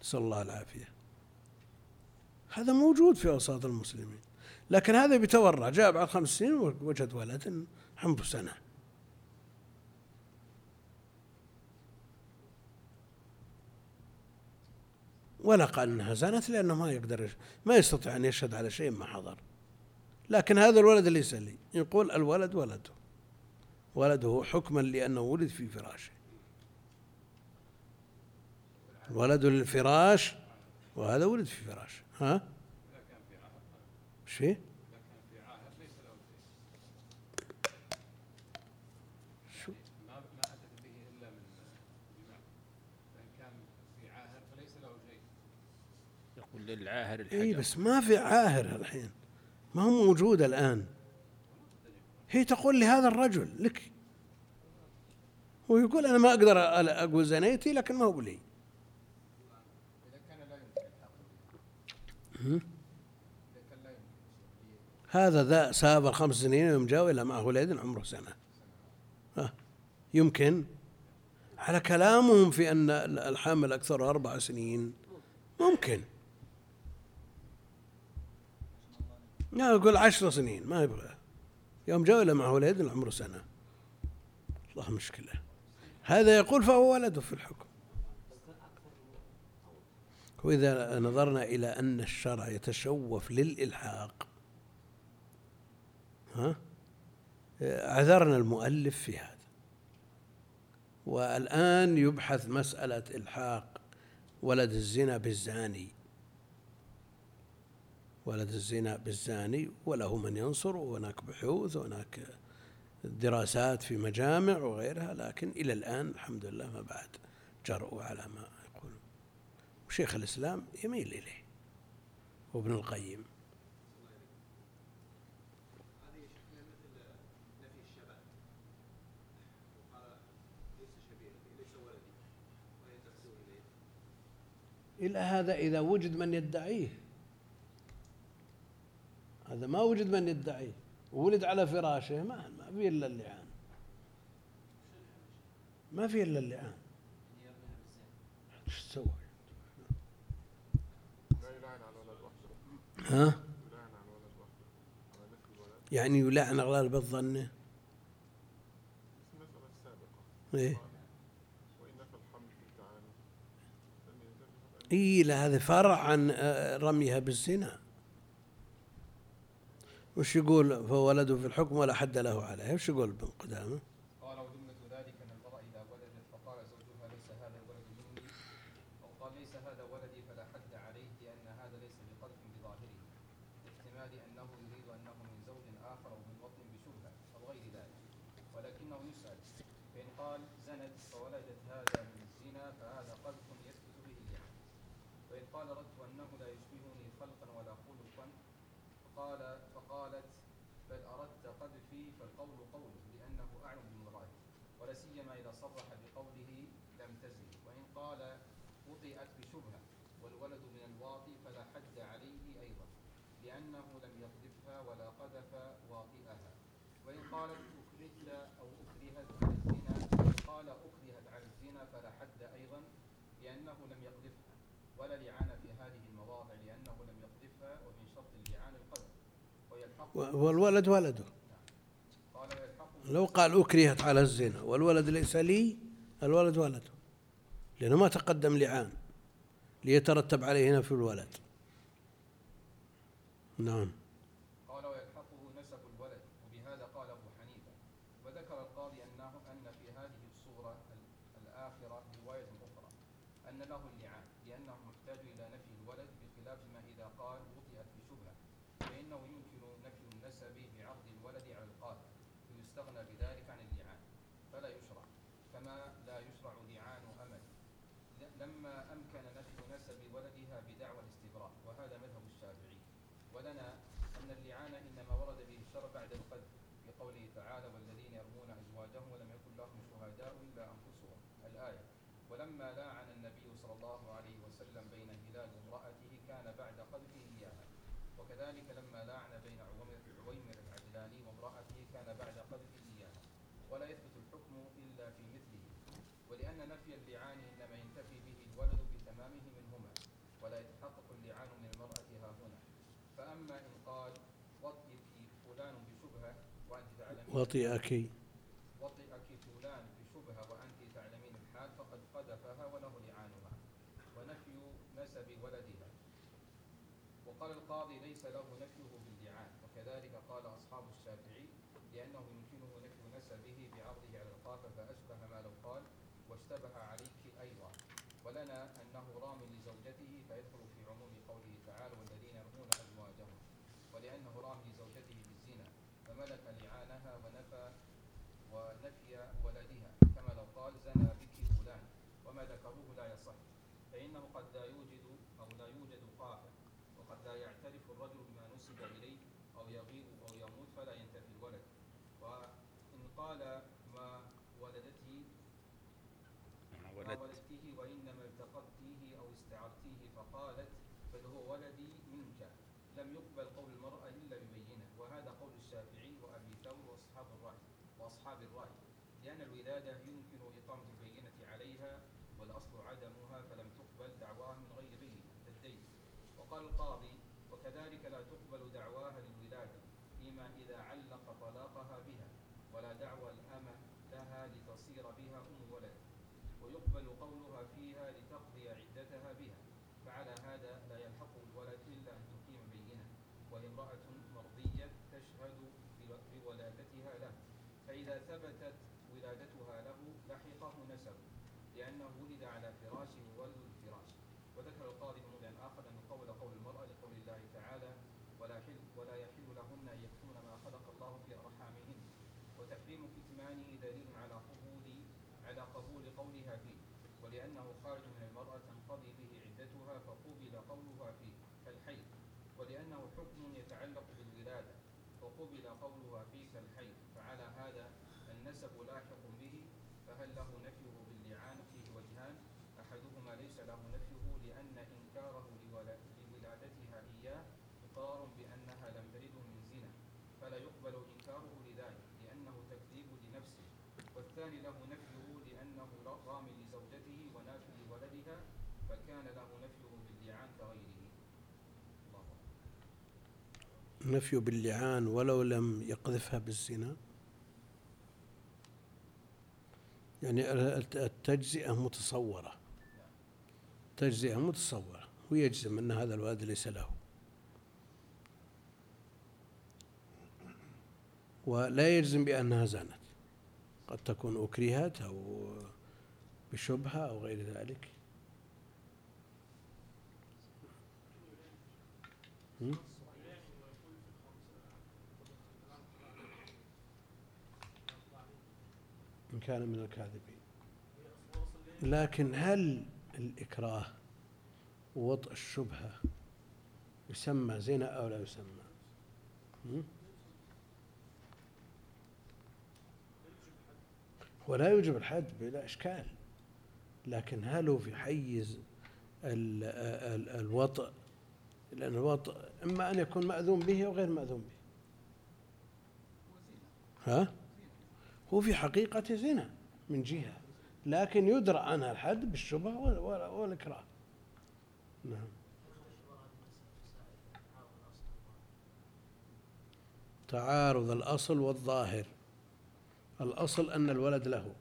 نسأل الله العافية. هذا موجود في أوساط المسلمين. لكن هذا بيتورع. جاء بعد خمس سنين وجد ولد عمره سنة. ولا قال إنها زنت لأنه ما يقدر ما يستطيع أن يشهد على شيء ما حضر. لكن هذا الولد ليس لي. يقول الولد ولده ولده حكما لأنه ولد في فراشه. الولد للفراش وهذا ولد في فراش ها؟ فيه؟ للعاهر الحجر. اي بس ما في عاهر الحين ما هو موجود الآن. هي تقول لهذا الرجل لك. هو يقول أنا ما أقدر أقول زنيتي لكن ما هو يمكن هذا ذا سافر خمس سنين يوم جاء إلى معه ولد عمره سنة. ها يمكن. على كلامهم في أن الحامل أكثر أربع سنين. ممكن. لا يقول عشر سنين ما يبغى. يوم جاء إلى معه ولد عمره سنة. الله مشكلة. هذا يقول فهو ولده في الحكم. وإذا نظرنا إلى أن الشرع يتشوف للإلحاق ها؟ عذرنا المؤلف في هذا. والآن يبحث مسألة إلحاق ولد الزنا بالزاني. ولد الزنا بالزاني وله من ينصر وهناك بحوث وهناك دراسات في مجامع وغيرها لكن إلى الآن الحمد لله ما بعد جرؤوا على ما يقولون وشيخ الإسلام يميل إليه وابن القيم. إلى هذا إذا وجد من يدعيه. هذا ما وجد من يدعيه وولد على فراشه ما ما في إلا اللعان. ما في إلا اللعان. إيش تسوي؟ ها؟ يعني يلعن على بالظنه إيه. اي لا هذا فرع عن آه، رميها بالزنا. وش يقول فولده في الحكم ولا حد له عليه وش يقول ابن قدامه؟ قال وجملة ذلك أن المرأة إذا ولدت فقال زوجها ليس هذا مني. أو قال ليس هذا ولدي فلا حد عليه لأن هذا ليس بظاهره لاحتمال أنه يريد أنه من زوج آخر أو من أو غير ذلك ولكنه يسأل. فإن قال فولدت هذا فهذا به وإن قال ردت أنه لا يشبهني خلقا ولا خلقا. بل قذفي فالقول قوله لأنه أعلم بامرأته ولا سيما إذا صرح بقوله لم تزني وإن قال وطئت بشبهة والولد من الواطي فلا حد عليه أيضا لأنه لم يقذفها ولا قذف واطئها. وإن قالت أكرهت أو أكرهت على الزنا قال أكرهت على الزنا فلا حد أيضا لأنه لم يقذفها. ولا لعان في هذه المواضع لأنه لم يقذفها ومن شرط اللعان القذف. والولد ولده لو قال أكرهت على الزنا والولد ليس لي الولد ولده لأنه ما تقدم لعان ليترتب عليه نفي الولد. نعم قال ويلحقه نسب الولد وبهذا قال أبو حنيفة وذكر القاضي أنه أن في هذه الصورة ال- الآخرة رواية أخرى أن له اللعان لأنه محتاج إلى نفي الولد بخلاف ما إذا قال وطئت بشبهة فإنه يمكن نفي النسب بعرض الولد على القاتل فيستغنى بذلك عن اللعان فلا يشرع كما لا يشرع لعان أمل ل- لما أمكن نفي نسب ولدها بدعوى الاستبراء وهذا مذهب الشافعي ولنا أن اللعان إنما ورد به الشرع بعد القذف بقوله تعالى والذين يرمون أزواجهم ولم يكن لهم شهداء إلا أنفسهم الآية ولما لاعن النبي صلى الله عليه وسلم بين هلال وامرأته كان بعد قذفه إياها وكذلك لما لاعن بين عويمر العجلاني وامرأته كان بعد قذفه إياها ولا يثبت الحكم إلا في مثله. ولأن نفي اللعان إنما ينتفي به الولد بتمامه منهما ولا يتحقق اللعان من المرأة ها هنا. فأما إن قال وطئك فلان بشبهة وأنت تعلمين وطئك. وطئك فلان بشبهة وأنت تعلمين الحال فقد قذفها وله لعانها ونفي نسب ولدها وقال القاضي ليس له نفيه باللعان وكذلك قال أصحاب الشافعي لأنه يمكنه نفي نسبه بعرضه على القاف فأشبه ما لو قال واشتبه عليك أيضا. ولنا أنه رام لزوجته فيدخل في عموم قوله تعالى والذين يرمون أزواجهم ولأنه رام لزوجته بالزنا فملك لعانها ونفى ونفي ولدها كما لو قال زنى بك فلان وما ذكروه لا يصح فإنه قد لا يوجد أو لا يوجد قافة وقد لا يعترف الرجل بما نسب إليه أو يغيب أو يموت فلا ينتفي الولد وإن قال ما ولدته ما ولدته وإنما التقطتيه أو استعرتيه فقالت بل هو ولدي منك لم يقبل قول المرأة إلا ببينة وهذا قول الشافعي وأبي ثور وأصحاب الرأي وأصحاب الرأي لأن الولادة يمكن إقامة البينة عليها والأصل عدمها فلم تقبل دعواها من غير بينة كالدين وقال القاضي وكذلك لا تقبل دعواها للولادة فيما إذا علق طلاقها بها ولا دعوى الأمة لها لتصير بها أم ولد ويقبل قولها فيها لتقضي عدتها بها فعلى هذا لا يلحق الولد إلا أن تقيم بينة وهي امرأة مرضية تشهد ب- بولادتها له فإذا ثبتت ولادتها له لحقه نسب لأنه ولد على فراشه وولد الفراش وذكر القاضي بموضع آخر أن القول قول المرأة لقول الله تعالى ولا حل ولا يحل لهن أن يكتمن ما خلق الله في أرحامهن وتحريم كتمانه دليل على قبول على قبول قولها فيه ولأنه خارج من المرأة تنقضي به عدتها فقبل قولها فيه كالحيض ولأنه حكم يتعلق بالولادة وقبل قولها فيه كالحيض فعلى هذا النسب لاحق به فهل له نفيه باللعان فيه وجهان أحدهما ليس له نفيه لأن إنكاره لولا- لولادتها إياه إقرار بأنها لم تلده من زنا فلا يقبل إنكاره لذلك لأنه تكذيب لنفسه والثاني له نفيه لأنه رام لزوجته وناف لولدها فكان له نفيه باللعان كغيره الله نفي باللعان ولو لم يقذفها بالزنا؟ يعني الت- التجزئة متصورة. تجزئة متصورة. ويجزم أن هذا الولد ليس له. ولا يجزم بأنها زنت قد تكون أكرهت أو بشبهة أو غير ذلك؟ إن كان من الكاذبين. لكن هل الإكراه ووطء الشبهة يسمى زنا أو لا يسمى؟ ولا يوجب الحد بلا إشكال. لكن هل هو في حيز ال ال الوطء؟ لأن الوطء إما أن يكون مأذون به أو غير مأذون به. ها؟ هو في حقيقة زنا من جهة لكن يدرى عنها الحد بالشبهة وال- وال- والإكراه. نعم. تعارض الأصل والظاهر. الأصل أن الولد له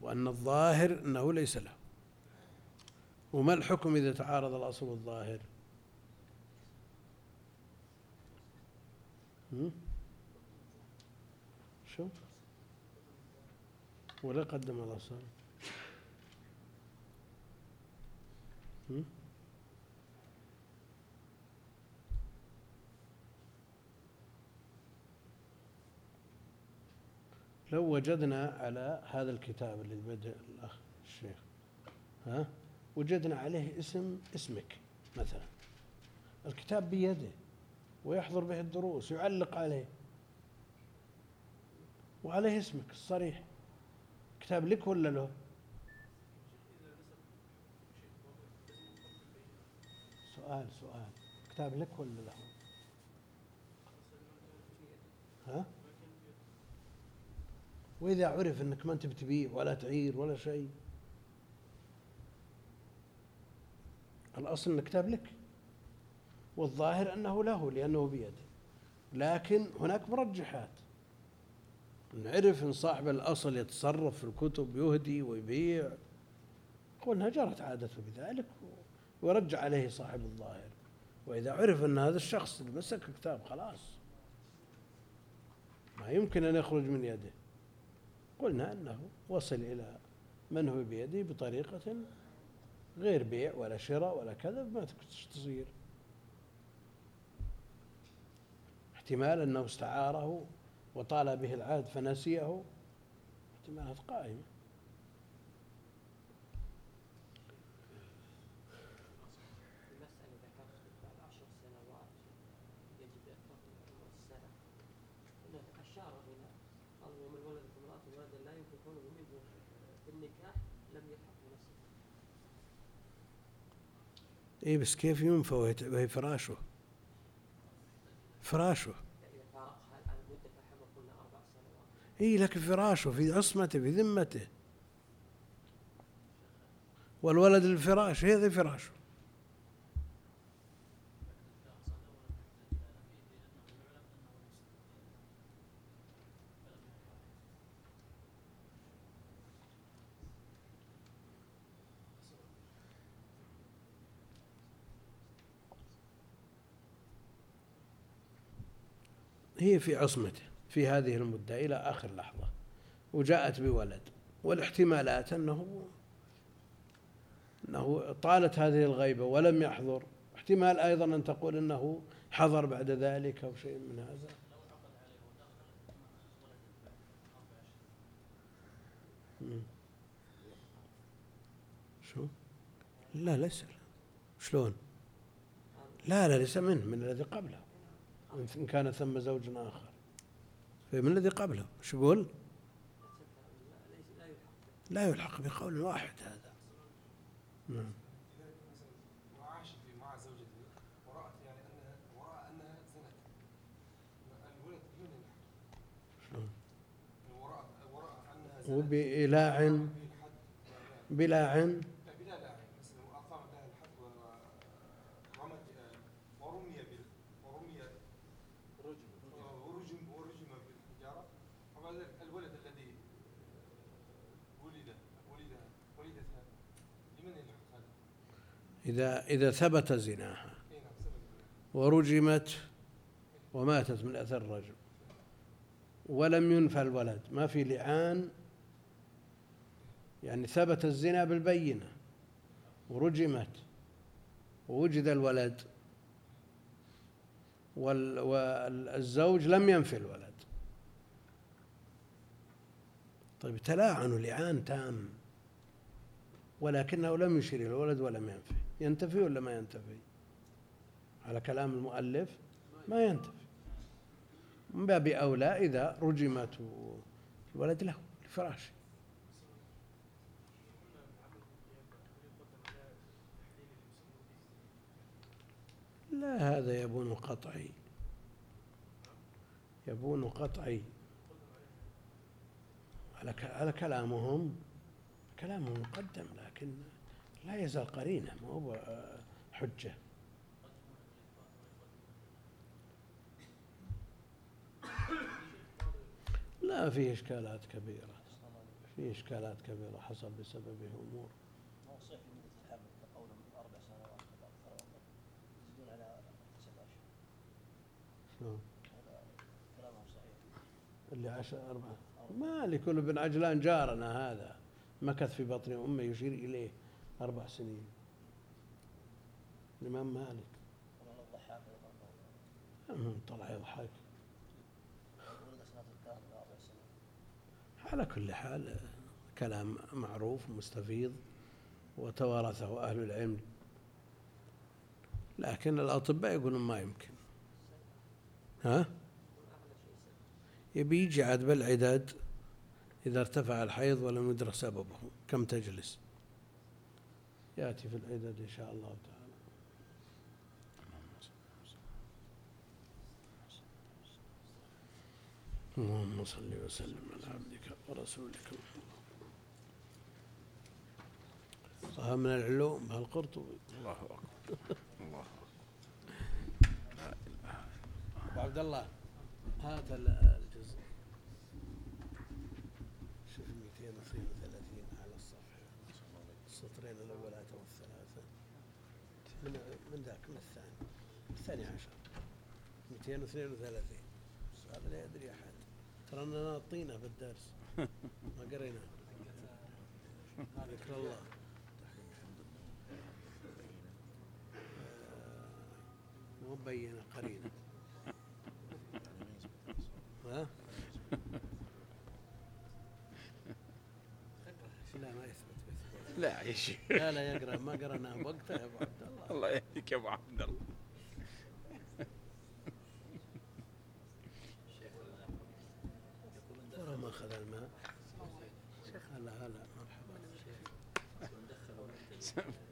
وأن الظاهر أنه ليس له. وما الحكم إذا تعارض الأصل والظاهر؟ هم؟ شو؟ ولا قدم الأصل هم؟ لو وجدنا على هذا الكتاب اللي بدأ الأخ الشيخ ها؟ وجدنا عليه اسم اسمك مثلا. الكتاب بيده ويحضر به الدروس يعلق عليه. وعليه اسمك الصريح. كتاب لك ولا له سؤال سؤال. كتاب لك ولا له ها؟ وإذا عرف أنك ما أنت بتبيع ولا تعير ولا شيء. الأصل أن الكتاب لك. والظاهر أنه له لأنه بيده. لكن هناك مرجحات. نعرف أن صاحب الأصل يتصرف في الكتب يهدي ويبيع. قلنا جرت عادته بذلك ويرجع عليه صاحب الظاهر. وإذا عرف أن هذا الشخص اللي مسك الكتاب خلاص ما يمكن أن يخرج من يده. قلنا أنه وصل إلى من هو بيده بطريقة غير بيع ولا شراء ولا كذا ما تصير. احتمال أنه استعاره وطال به العهد فنسيه. احتمالات قائمة اي بس كيف ينفى وهي فراشه؟ فراشه. إي لكن فراشه في عصمته في ذمته. والولد الفراش هذا فراشه. هي في عصمته. في هذه المدة إلى آخر لحظة وجاءت بولد والاحتمالات أنه أنه طالت هذه الغيبة ولم يحضر. احتمال أيضا أن تقول أنه حضر بعد ذلك أو شيء من هذا. شو؟ لا ليس. شلون؟ لا لا ليس منه من الذي قبله. إن كان ثم زوج آخر. فمن الذي قبله؟ شو يقول؟ لا يلحق بقول واحد هذا. نعم. إذا مثلا وعاش في مع زوجته ورأت يعني أنها ورأى أنها زنت الولد من يلحق؟ شلون ورأى ورأى أنها زنت وبإيلاع به الحد بلاع لا بلا لاعب مثلا وأقام لها الحد ورمت ورمي بال ورمي رجم ورجم ورجم بالحجارة وبعد ذلك الولد الذي ولد ولد ولدتها لمن يلحق هذا؟ إذا إذا ثبت زناها ورجمت وماتت من أثر الرجم ولم ينفى الولد ما في لعان. يعني ثبت الزنا بالبينة ورجمت ووجد الولد وال- والزوج لم ينفي الولد. طيب تلاعنوا لعان تام ولكنه لم يشير إلى الولد ولم ينفي. ينتفي ولا ما ينتفي؟ على كلام المؤلف ما ينتفي. من باب أولى إذا رجمت الولد له الفراش لا هذا يبون قطعي. يبون قطعي. على كلامهم. كلامهم مقدم لكن لا يزال قرينه ما هو آه، حجة. لا فيه إشكالات كبيرة فيه إشكالات كبيرة حصل بسببه ما صحيح اللي عشر أربعة مالك كل بن عجلان جارنا هذا مكث في بطن أمه يشير إليه. أربع سنين. الإمام مالك. المهم طلع يضحك. على كل حال كلام معروف مستفيض وتوارثه أهل العلم. لكن الأطباء يقولون ما يمكن. ها؟ يبي يجي عاد بالعداد إذا ارتفع الحيض ولم يدرك سببه. كم تجلس؟ يأتي في العداد إن شاء الله تعالى. اللهم صل وسلم على عبدك ورسولك محمد. صار من العلوم القرطبي. الله أكبر. الله أبو عبد الله هات من من ذاك من الثاني. الثاني عشر. 232 هذا لا يدري أحد. ترى أننا ناطينه في الدرس. ما قرينا. ذكر الله. آه، مو مبينة قرينة. [laughs] ها؟ لا ما يثبت بيثبت. لا يا شيخ لا لا يقرأ ما قرأناه بوقته يا أبو عبد الله. الله يهديك يا أبو عبد الله. ورا ما أخذ الماء. هلا هلا مرحبا. [laughs]